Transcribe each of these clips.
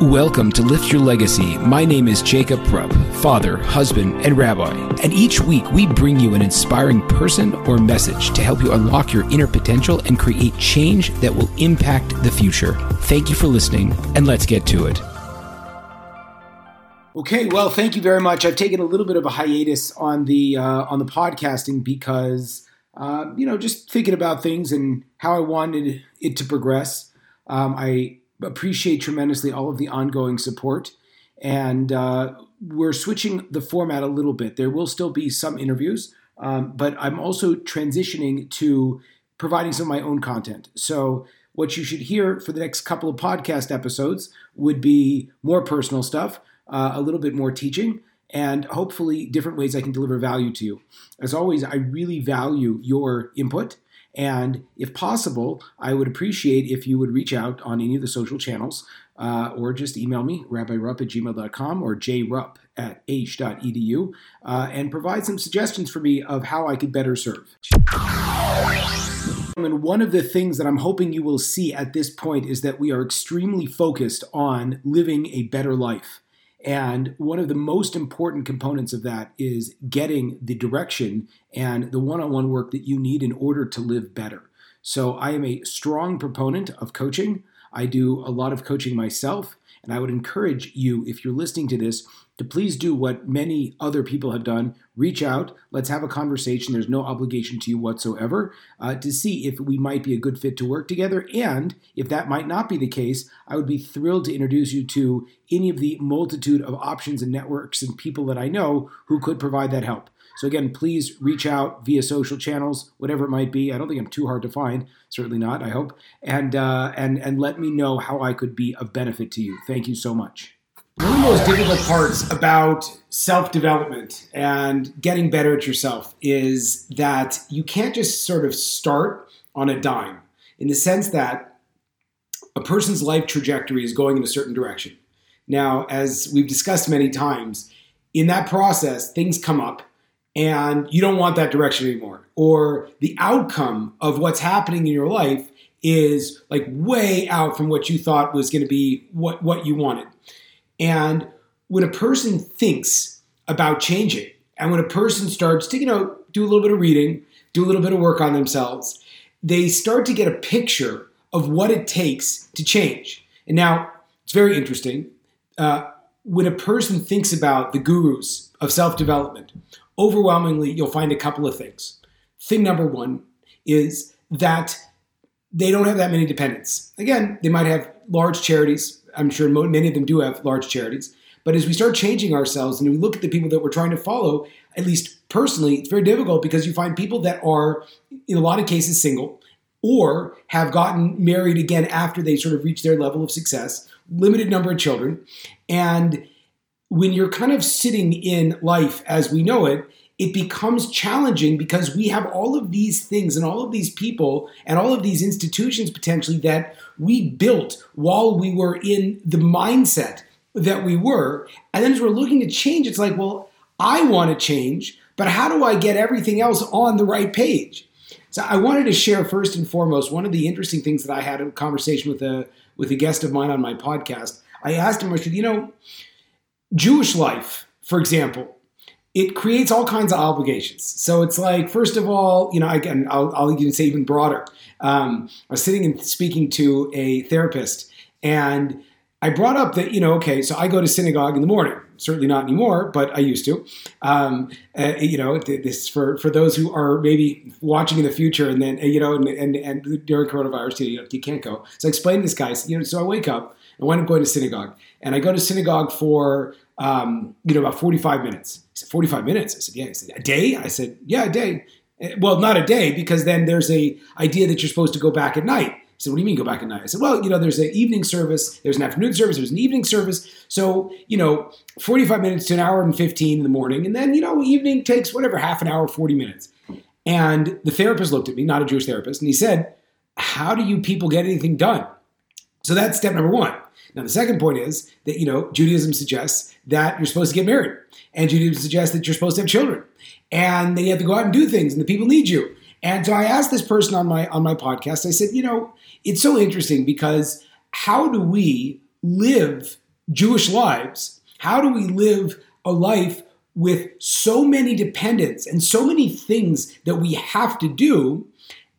Welcome to Lift Your Legacy. My name is Jacob Rupp, father, husband, and rabbi. And each week we bring you an inspiring person or message to help you unlock your inner potential and create change that will impact the future. Thank you for listening, and let's get to it. Okay, well, thank you very much. I've taken a little bit of a hiatus on the uh, on the podcasting because uh, you know just thinking about things and how I wanted it to progress. Um, I appreciate tremendously all of the ongoing support. And uh, we're switching the format a little bit. There will still be some interviews, um, but I'm also transitioning to providing some of my own content. So, what you should hear for the next couple of podcast episodes would be more personal stuff, uh, a little bit more teaching, and hopefully different ways I can deliver value to you. As always, I really value your input. And if possible, I would appreciate if you would reach out on any of the social channels uh, or just email me, rabbirupp at gmail.com or jrupp at h.edu, uh, and provide some suggestions for me of how I could better serve. And one of the things that I'm hoping you will see at this point is that we are extremely focused on living a better life. And one of the most important components of that is getting the direction and the one on one work that you need in order to live better. So I am a strong proponent of coaching. I do a lot of coaching myself. And I would encourage you, if you're listening to this, to please do what many other people have done. Reach out. Let's have a conversation. There's no obligation to you whatsoever uh, to see if we might be a good fit to work together. And if that might not be the case, I would be thrilled to introduce you to any of the multitude of options and networks and people that I know who could provide that help. So again, please reach out via social channels, whatever it might be. I don't think I'm too hard to find. Certainly not. I hope, and uh, and and let me know how I could be of benefit to you. Thank you so much. One of the most difficult parts about self development and getting better at yourself is that you can't just sort of start on a dime in the sense that a person's life trajectory is going in a certain direction. Now, as we've discussed many times, in that process, things come up and you don't want that direction anymore. Or the outcome of what's happening in your life is like way out from what you thought was going to be what, what you wanted. And when a person thinks about changing, and when a person starts to, you know, do a little bit of reading, do a little bit of work on themselves, they start to get a picture of what it takes to change. And now it's very interesting. Uh, when a person thinks about the gurus of self development, overwhelmingly, you'll find a couple of things. Thing number one is that they don't have that many dependents. Again, they might have large charities. I'm sure many of them do have large charities. But as we start changing ourselves and we look at the people that we're trying to follow, at least personally, it's very difficult because you find people that are, in a lot of cases, single or have gotten married again after they sort of reach their level of success, limited number of children. And when you're kind of sitting in life as we know it, it becomes challenging because we have all of these things and all of these people and all of these institutions potentially that we built while we were in the mindset that we were. And then as we're looking to change, it's like, well, I want to change, but how do I get everything else on the right page? So I wanted to share first and foremost one of the interesting things that I had a conversation with a with a guest of mine on my podcast. I asked him, I said, you know, Jewish life, for example, it creates all kinds of obligations. So it's like, first of all, you know, again, I'll, I'll even say even broader. Um, I was sitting and speaking to a therapist, and I brought up that, you know, okay, so I go to synagogue in the morning. Certainly not anymore, but I used to. Um, uh, you know, this for for those who are maybe watching in the future, and then you know, and and, and during coronavirus, you know, you can't go. So I explained to this guy, you know, so I wake up I wind up going to synagogue. And I go to synagogue for, um, you know, about 45 minutes. He said, 45 minutes? I said, yeah. He said, a day? I said, yeah, a day. Eh, well, not a day, because then there's a idea that you're supposed to go back at night. He said, what do you mean go back at night? I said, well, you know, there's an evening service, there's an afternoon service, there's an evening service. So, you know, 45 minutes to an hour and 15 in the morning. And then, you know, evening takes whatever, half an hour, 40 minutes. And the therapist looked at me, not a Jewish therapist, and he said, how do you people get anything done? So that's step number one. Now, the second point is that, you know, Judaism suggests that you're supposed to get married, and Judaism suggests that you're supposed to have children, and then you have to go out and do things, and the people need you. And so I asked this person on my on my podcast, I said, you know, it's so interesting because how do we live Jewish lives? How do we live a life with so many dependents and so many things that we have to do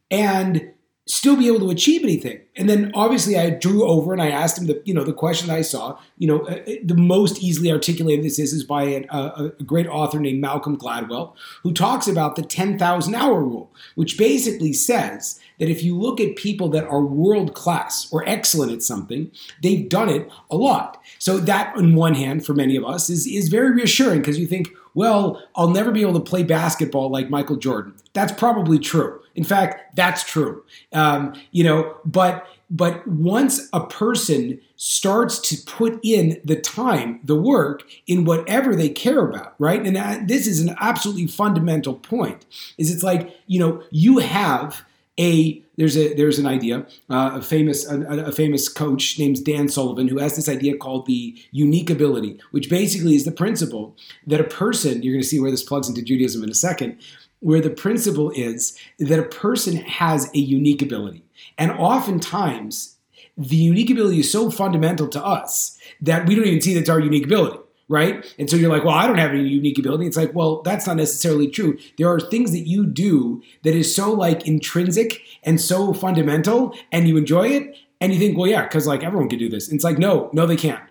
and still be able to achieve anything. And then obviously I drew over and I asked him the you know the question I saw. You know, uh, uh, the most easily articulated this is is by a, a, a great author named Malcolm Gladwell, who talks about the ten thousand hour rule, which basically says that if you look at people that are world class or excellent at something, they've done it a lot. So that, on one hand, for many of us, is is very reassuring because you think, well, I'll never be able to play basketball like Michael Jordan. That's probably true. In fact, that's true. Um, you know, but but once a person starts to put in the time, the work in whatever they care about, right? And that, this is an absolutely fundamental point. Is it's like you know you have a there's a there's an idea uh, a famous a, a, famous coach named Dan Sullivan who has this idea called the unique ability, which basically is the principle that a person you're going to see where this plugs into Judaism in a second where the principle is that a person has a unique ability. And oftentimes, the unique ability is so fundamental to us that we don't even see that's our unique ability, right? And so you're like, well, I don't have any unique ability. It's like, well, that's not necessarily true. There are things that you do that is so like intrinsic and so fundamental, and you enjoy it, and you think, well, yeah, because like everyone can do this. And it's like, no, no, they can't.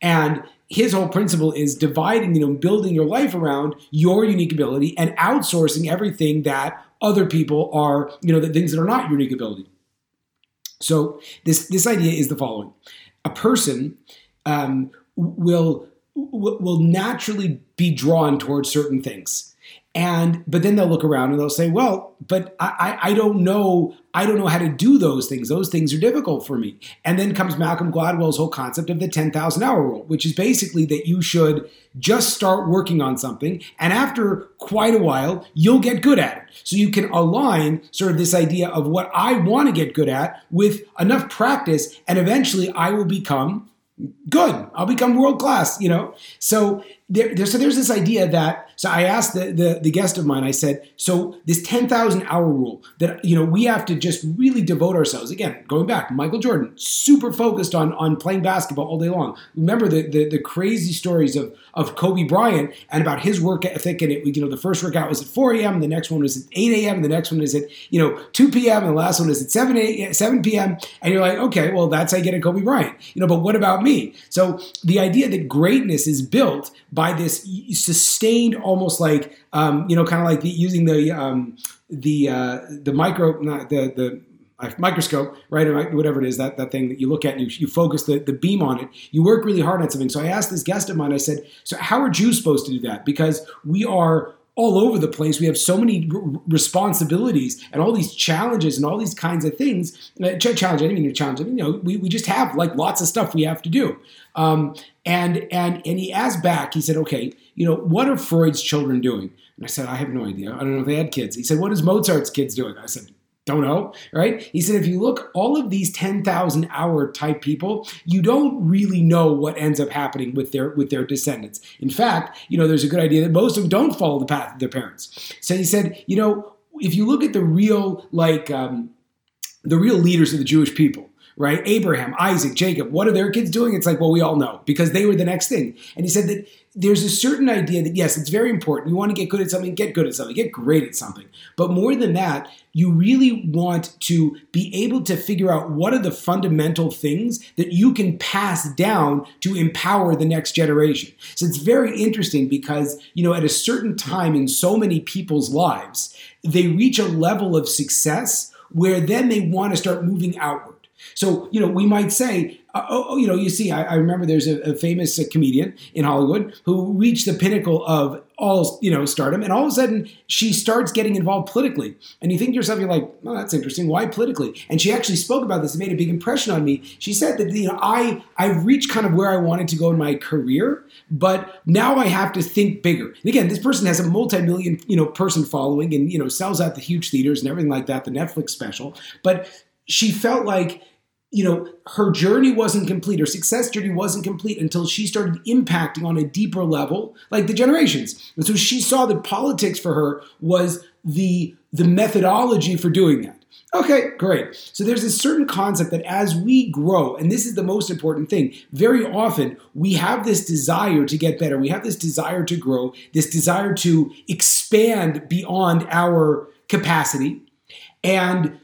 And his whole principle is dividing, you know, building your life around your unique ability and outsourcing everything that other people are, you know, the things that are not unique ability. So this this idea is the following: a person um, will will naturally be drawn towards certain things and but then they'll look around and they'll say well but I, I, I don't know i don't know how to do those things. Those things are difficult for me. And then comes malcolm gladwell's whole concept of the 10000 hour rule which is basically that you should just start working on something and after quite a while you'll get good at it. So you can align sort of this idea of what i want to get good at with enough practice and eventually i will become good. I'll become world class you know? So there, there, so there's this idea that so I asked the, the, the guest of mine, I said, so this 10,000 hour rule that, you know, we have to just really devote ourselves. Again, going back, Michael Jordan, super focused on, on playing basketball all day long. Remember the, the, the crazy stories of, of Kobe Bryant and about his work ethic. And it, you know, the first workout was at 4 a.m., the next one was at 8 a.m., the next one is at, you know, 2 p.m., and the last one is at 7, 8, 7 p.m. And you're like, okay, well, that's how you get a Kobe Bryant. You know, but what about me? So the idea that greatness is built by this sustained, almost like um, you know, kind of like the, using the um, the uh, the micro, not the the microscope, right, or whatever it is, that, that thing that you look at and you, you focus the, the beam on it, you work really hard on something. So I asked this guest of mine, I said, so how are Jews supposed to do that? Because we are all over the place. We have so many r- responsibilities and all these challenges and all these kinds of things. Uh, challenge, I didn't mean to challenge. You know, we, we just have like lots of stuff we have to do. Um, and and and he asked back. He said, "Okay, you know, what are Freud's children doing?" And I said, "I have no idea. I don't know if they had kids." He said, "What is Mozart's kids doing?" I said, don't know, right? He said, if you look, all of these 10,000 hour type people, you don't really know what ends up happening with their with their descendants. In fact, you know, there's a good idea that most of them don't follow the path of their parents. So he said, you know, if you look at the real, like, um, the real leaders of the Jewish people, right? Abraham, Isaac, Jacob, what are their kids doing? It's like, well, we all know because they were the next thing. And he said that there's a certain idea that, yes, it's very important. You want to get good at something, get good at something, get great at something. But more than that, you really want to be able to figure out what are the fundamental things that you can pass down to empower the next generation. So it's very interesting because, you know, at a certain time in so many people's lives, they reach a level of success where then they want to start moving outward. So, you know, we might say, uh, oh, oh, you know, you see, I, I remember there's a, a famous uh, comedian in Hollywood who reached the pinnacle of all, you know, stardom, and all of a sudden she starts getting involved politically. And you think to yourself, you're like, oh, that's interesting. Why politically? And she actually spoke about this. It made a big impression on me. She said that, you know, I, I've reached kind of where I wanted to go in my career, but now I have to think bigger. And again, this person has a multi-million, you know, person following and, you know, sells out the huge theaters and everything like that, the Netflix special. But she felt like you know, her journey wasn't complete, her success journey wasn't complete until she started impacting on a deeper level, like the generations. And so she saw that politics for her was the the methodology for doing that. Okay, great. So there's this certain concept that as we grow, and this is the most important thing, very often we have this desire to get better. We have this desire to grow, this desire to expand beyond our capacity. And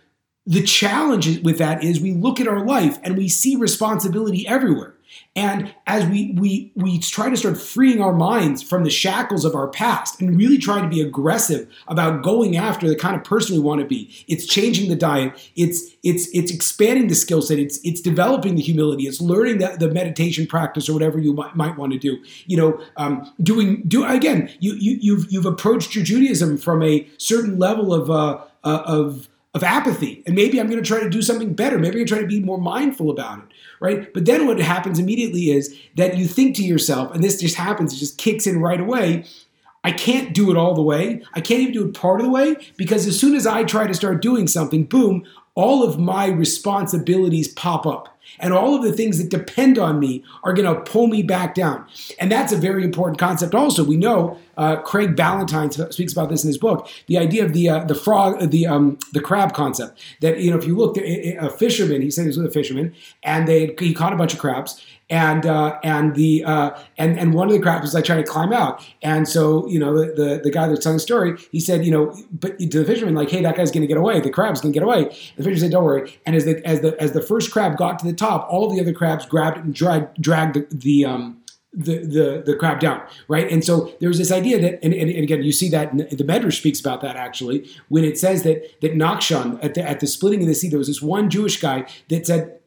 the challenge with that is we look at our life and we see responsibility everywhere. And as we we we try to start freeing our minds from the shackles of our past and really try to be aggressive about going after the kind of person we want to be, it's changing the diet, it's it's it's expanding the skill set, it's it's developing the humility, it's learning the, the meditation practice or whatever you might, might want to do. You know, um, doing do again. You you you've you've approached your Judaism from a certain level of uh, uh, of of apathy. And maybe I'm going to try to do something better. Maybe I'm going to try to be more mindful about it, right? But then what happens immediately is that you think to yourself, and this just happens, it just kicks in right away. I can't do it all the way. I can't even do it part of the way because as soon as I try to start doing something, boom, all of my responsibilities pop up. And all of the things that depend on me are going to pull me back down. And that's a very important concept. Also, we know uh, Craig Ballantyne speaks about this in his book. The idea of the uh, the frog, the um, the crab concept. That you know, if you look, a fisherman, he said he was with a fisherman, and they he caught a bunch of crabs, and uh, and the uh, and and one of the crabs was like trying to climb out, and so you know the the, the guy that's telling the story, he said, you know, but to the fisherman like, hey, that guy's to get away, the crab's to get away. The fisherman said, don't worry. And as the as the as the first crab got to the top, all the other crabs grabbed and dragged dragged the, the um, the, the the crab down, right? And so there's this idea that, and, and, and again, you see that the Medrash speaks about that actually when it says that that Nachshon at the at the splitting of the sea, there was this one Jewish guy that said,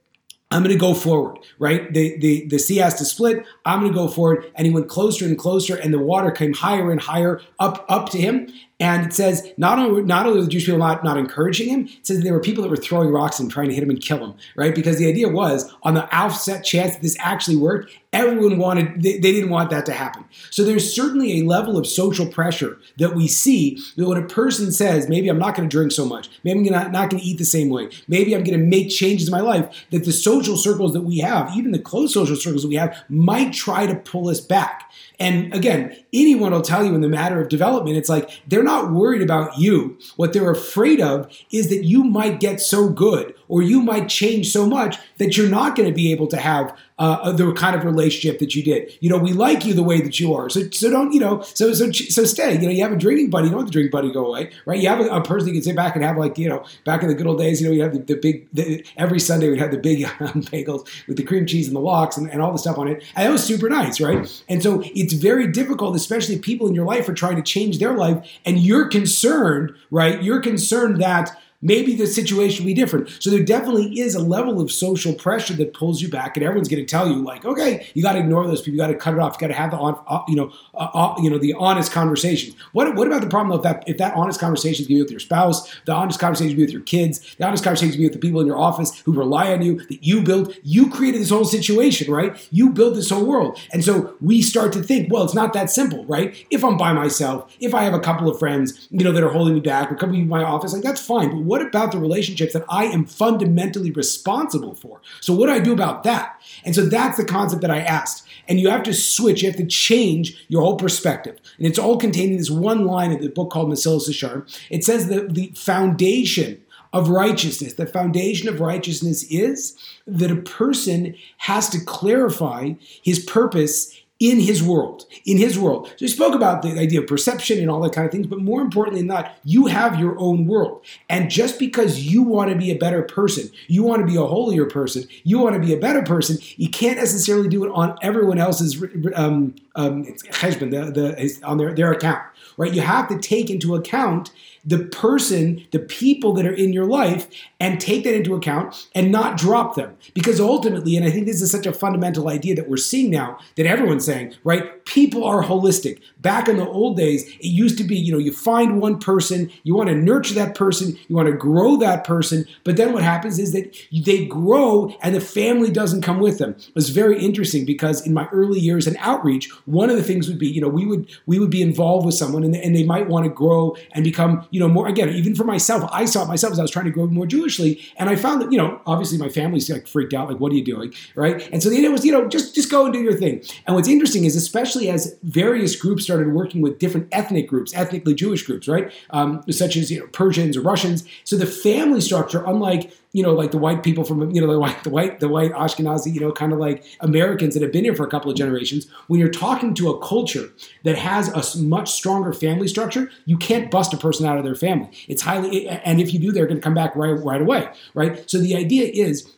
I'm going to go forward, right? The, the, the sea has to split. I'm going to go forward. And he went closer and closer, and the water came higher and higher up, up to him. And it says not only not only were the Jewish people not, not encouraging him, it says there were people that were throwing rocks and trying to hit him and kill him, right? Because the idea was on the offset chance that this actually worked, everyone wanted they, they didn't want that to happen. So there's certainly a level of social pressure that we see that when a person says, maybe I'm not going to drink so much, maybe I'm gonna, not going to eat the same way, maybe I'm going to make changes in my life, that the social circles that we have, even the close social circles that we have, might try to pull us back. And again, anyone will tell you in the matter of development, it's like they're not worried about you. What they're afraid of is that you might get so good or you might change so much that you're not going to be able to have uh, the kind of relationship that you did. You know, we like you the way that you are. So, so don't, you know, so, so, so stay. You know, you have a drinking buddy. You don't want the drinking buddy go away, right? You have a, a, person you can sit back and have like, you know, back in the good old days, you know, you have the, the big, the, every Sunday we'd have the big um, bagels with the cream cheese and the lox and, and all the stuff on it. And that was super nice, right? And so it's very difficult, especially people in your life are trying to change their life and you're concerned, right? You're concerned that maybe the situation will be different. So there definitely is a level of social pressure that pulls you back, and everyone's going to tell you like, okay, you got to ignore those people, you got to cut it off, you got to have the on, uh, you know, uh, uh, you know, the honest conversations. What what about the problem though, if that if that honest conversation is with your spouse, the honest conversation is with your kids, the honest conversation be with the people in your office who rely on you that you built, you created this whole situation, right? You built this whole world, and so we start to think, well, it's not that simple, right? If I'm by myself, if I have a couple of friends, you know, that are holding me back, or coming in my office, like that's fine, but what about the relationships that I am fundamentally responsible for? So, what do I do about that? And so that's the concept that I asked. And you have to switch, you have to change your whole perspective. And it's all contained in this one line in the book called Mesillas Yesharim. It says that the foundation of righteousness, the foundation of righteousness is that a person has to clarify his purpose in his world, in his world. So he spoke about the idea of perception and all that kind of things, but more importantly than that, you have your own world. And just because you want to be a better person, you want to be a holier person, you want to be a better person, you can't necessarily do it on everyone else's um, um, the, the, on their, their account, right? You have to take into account the person, the people that are in your life, and take that into account and not drop them. Because ultimately, and I think this is such a fundamental idea that we're seeing now that everyone's saying, right? People are holistic. Back in the old days, it used to be, you know, you find one person, you want to nurture that person, you want to grow that person, but then what happens is that they grow and the family doesn't come with them. It was very interesting because in my early years in outreach, one of the things would be, you know, we would we would be involved with someone and, and they might want to grow and become you know, more again, even for myself, I saw it myself as I was trying to grow more Jewishly, and I found that, you know, obviously my family's like freaked out, like, what are you doing? Right. And so the idea was, you know, just just go and do your thing. And what's interesting is, especially as various groups started working with different ethnic groups, ethnically Jewish groups, right, um, such as you know Persians or Russians. So the family structure, unlike you know, like the white people from, you know, the white, the white, the white Ashkenazi, you know, kind of like Americans that have been here for a couple of generations. When you're talking to a culture that has a much stronger family structure, you can't bust a person out of their family. It's highly, and if you do, they're going to come back right, right away, right? So the idea is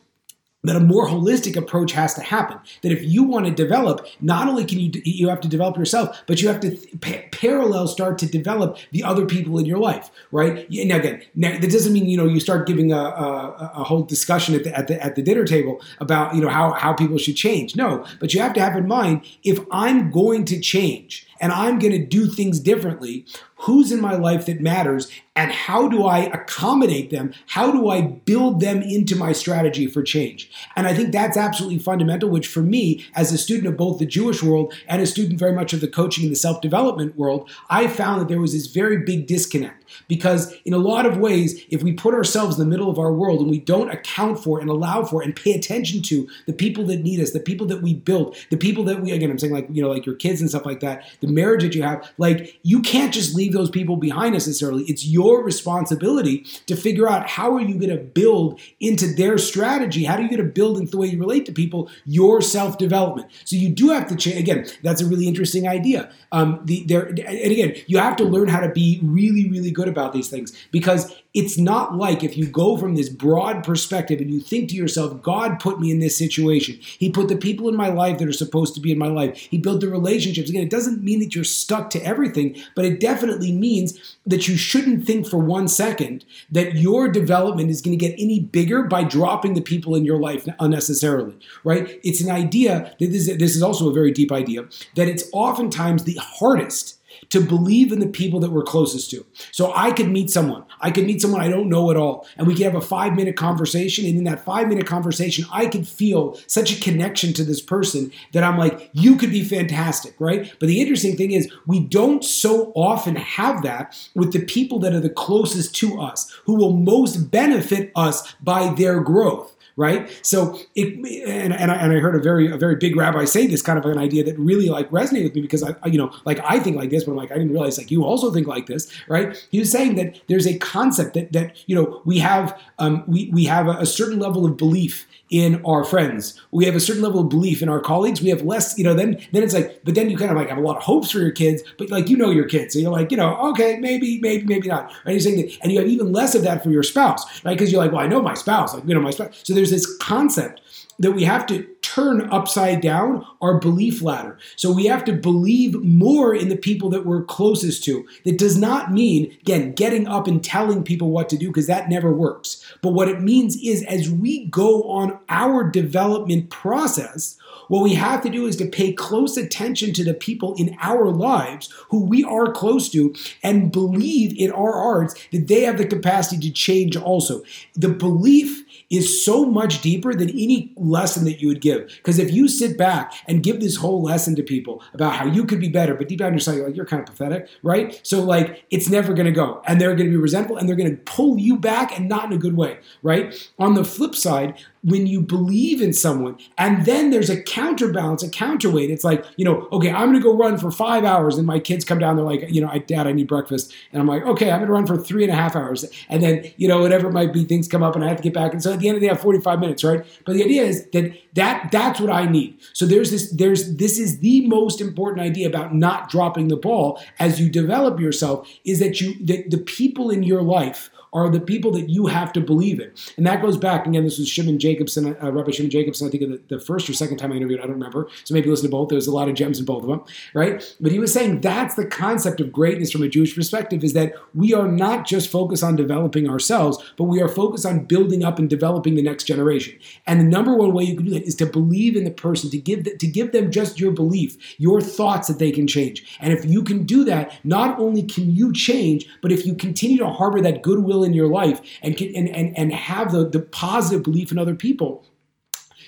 that a more holistic approach has to happen. That if you want to develop, not only can you you have to develop yourself, but you have to pa- parallel start to develop the other people in your life, right? Now again, now, that doesn't mean you know you start giving a, a, a whole discussion at the, at the at the dinner table about you know how how people should change. No, but you have to have in mind if I'm going to change and I'm going to do things differently, who's in my life that matters and how do I accommodate them? How do I build them into my strategy for change? And I think that's absolutely fundamental, which for me, as a student of both the Jewish world and a student very much of the coaching and the self development world, I found that there was this very big disconnect. Because in a lot of ways, if we put ourselves in the middle of our world and we don't account for and allow for and pay attention to the people that need us, the people that we build, the people that we, again, I'm saying like, you know, like your kids and stuff like that, the marriage that you have, like you can't just leave those people behind necessarily. It's your responsibility to figure out how are you going to build into their strategy? How are you going to build into the way you relate to people your self development? So you do have to change. Again, that's a really interesting idea. Um, the, there, and again, you have to learn how to be really, really good about these things because it's not like if you go from this broad perspective and you think to yourself, God put me in this situation. He put the people in my life that are supposed to be in my life. He built the relationships. Again, it doesn't mean that you're stuck to everything, but it definitely means that you shouldn't think for one second that your development is going to get any bigger by dropping the people in your life unnecessarily, right? It's an idea that this, this is also a very deep idea that it's oftentimes the hardest to believe in the people that we're closest to. So I could meet someone. I could meet someone I don't know at all. And we could have a five minute conversation. And in that five minute conversation, I could feel such a connection to this person that I'm like, you could be fantastic, right? But the interesting thing is, we don't so often have that with the people that are the closest to us, who will most benefit us by their growth right? So it and, and I, and, I, heard a very a very big rabbi say this kind of an idea that really like resonated with me because I you know like I think like this, but I'm like I didn't realize like you also think like this, right? He was saying that there's a concept that that you know we have um, we we have a, a certain level of belief in our friends. We have a certain level of belief in our colleagues. We have less, you know, then then it's like, but then you kind of like have a lot of hopes for your kids, but like you know your kids. So you're like, you know, okay, maybe, maybe, maybe not. Right? You're saying that, and you have even less of that for your spouse, right? Because you're like, well, I know my spouse, like, you know, my spouse. So there's this concept that we have to turn upside down our belief ladder. So we have to believe more in the people that we're closest to. That does not mean, again, getting up and telling people what to do, because that never works. But what it means is as we go on our development process, what we have to do is to pay close attention to the people in our lives who we are close to and believe in our hearts that they have the capacity to change also. The belief is so much deeper than any lesson that you would give. Because if you sit back and give this whole lesson to people about how you could be better, but deep down inside you're like, you're kind of pathetic, right? So like it's never gonna go. And they're gonna be resentful and they're gonna pull you back and not in a good way, right? On the flip side, when you believe in someone and then there's a counterbalance, a counterweight. It's like, you know, okay, I'm gonna go run for five hours and my kids come down, they're like, you know, I dad, I need breakfast. And I'm like, okay, I'm gonna run for three and a half hours. And then, you know, whatever it might be, things come up and I have to get back. And so at the end of the day, I have 45 minutes, right? But the idea is that that that's what I need. So there's this, there's this is the most important idea about not dropping the ball as you develop yourself, is that you that the people in your life are the people that you have to believe in. And that goes back, again, this was Shimon Jacobson, uh, Rabbi Shimon Jacobson, I think the, the, first or second time I interviewed, I don't remember. So maybe listen to both. There's a lot of gems in both of them, right? But he was saying that's the concept of greatness from a Jewish perspective is that we are not just focused on developing ourselves, but we are focused on building up and developing the next generation. And the number one way you can do that is to believe in the person, to give, the, to give them just your belief, your thoughts that they can change. And if you can do that, not only can you change, but if you continue to harbor that goodwill in your life and and and, and have the, the positive belief in other people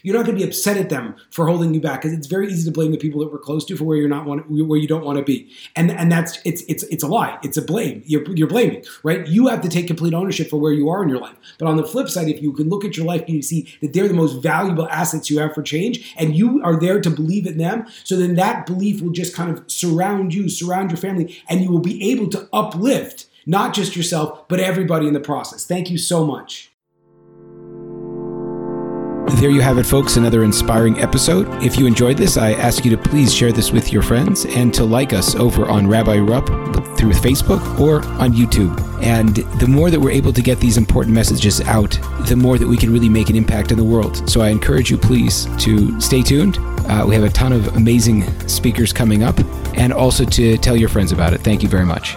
You're not going to be upset at them for holding you back because it's very easy to blame the people that we're close to for where you're not want where you don't want to be. And and that's it's it's it's a lie. It's a blame. You're you're blaming, right? You have to take complete ownership for where you are in your life. But on the flip side, if you can look at your life and you see that they're the most valuable assets you have for change, and you are there to believe in them, so then that belief will just kind of surround you, surround your family, and you will be able to uplift not just yourself, but everybody in the process. Thank you so much. There you have it, folks. Another inspiring episode. If you enjoyed this, I ask you to please share this with your friends and to like us over on Rabbi Rupp through Facebook or on YouTube. And the more that we're able to get these important messages out, the more that we can really make an impact in the world. So I encourage you, please, to stay tuned. Uh, we have a ton of amazing speakers coming up and also to tell your friends about it. Thank you very much.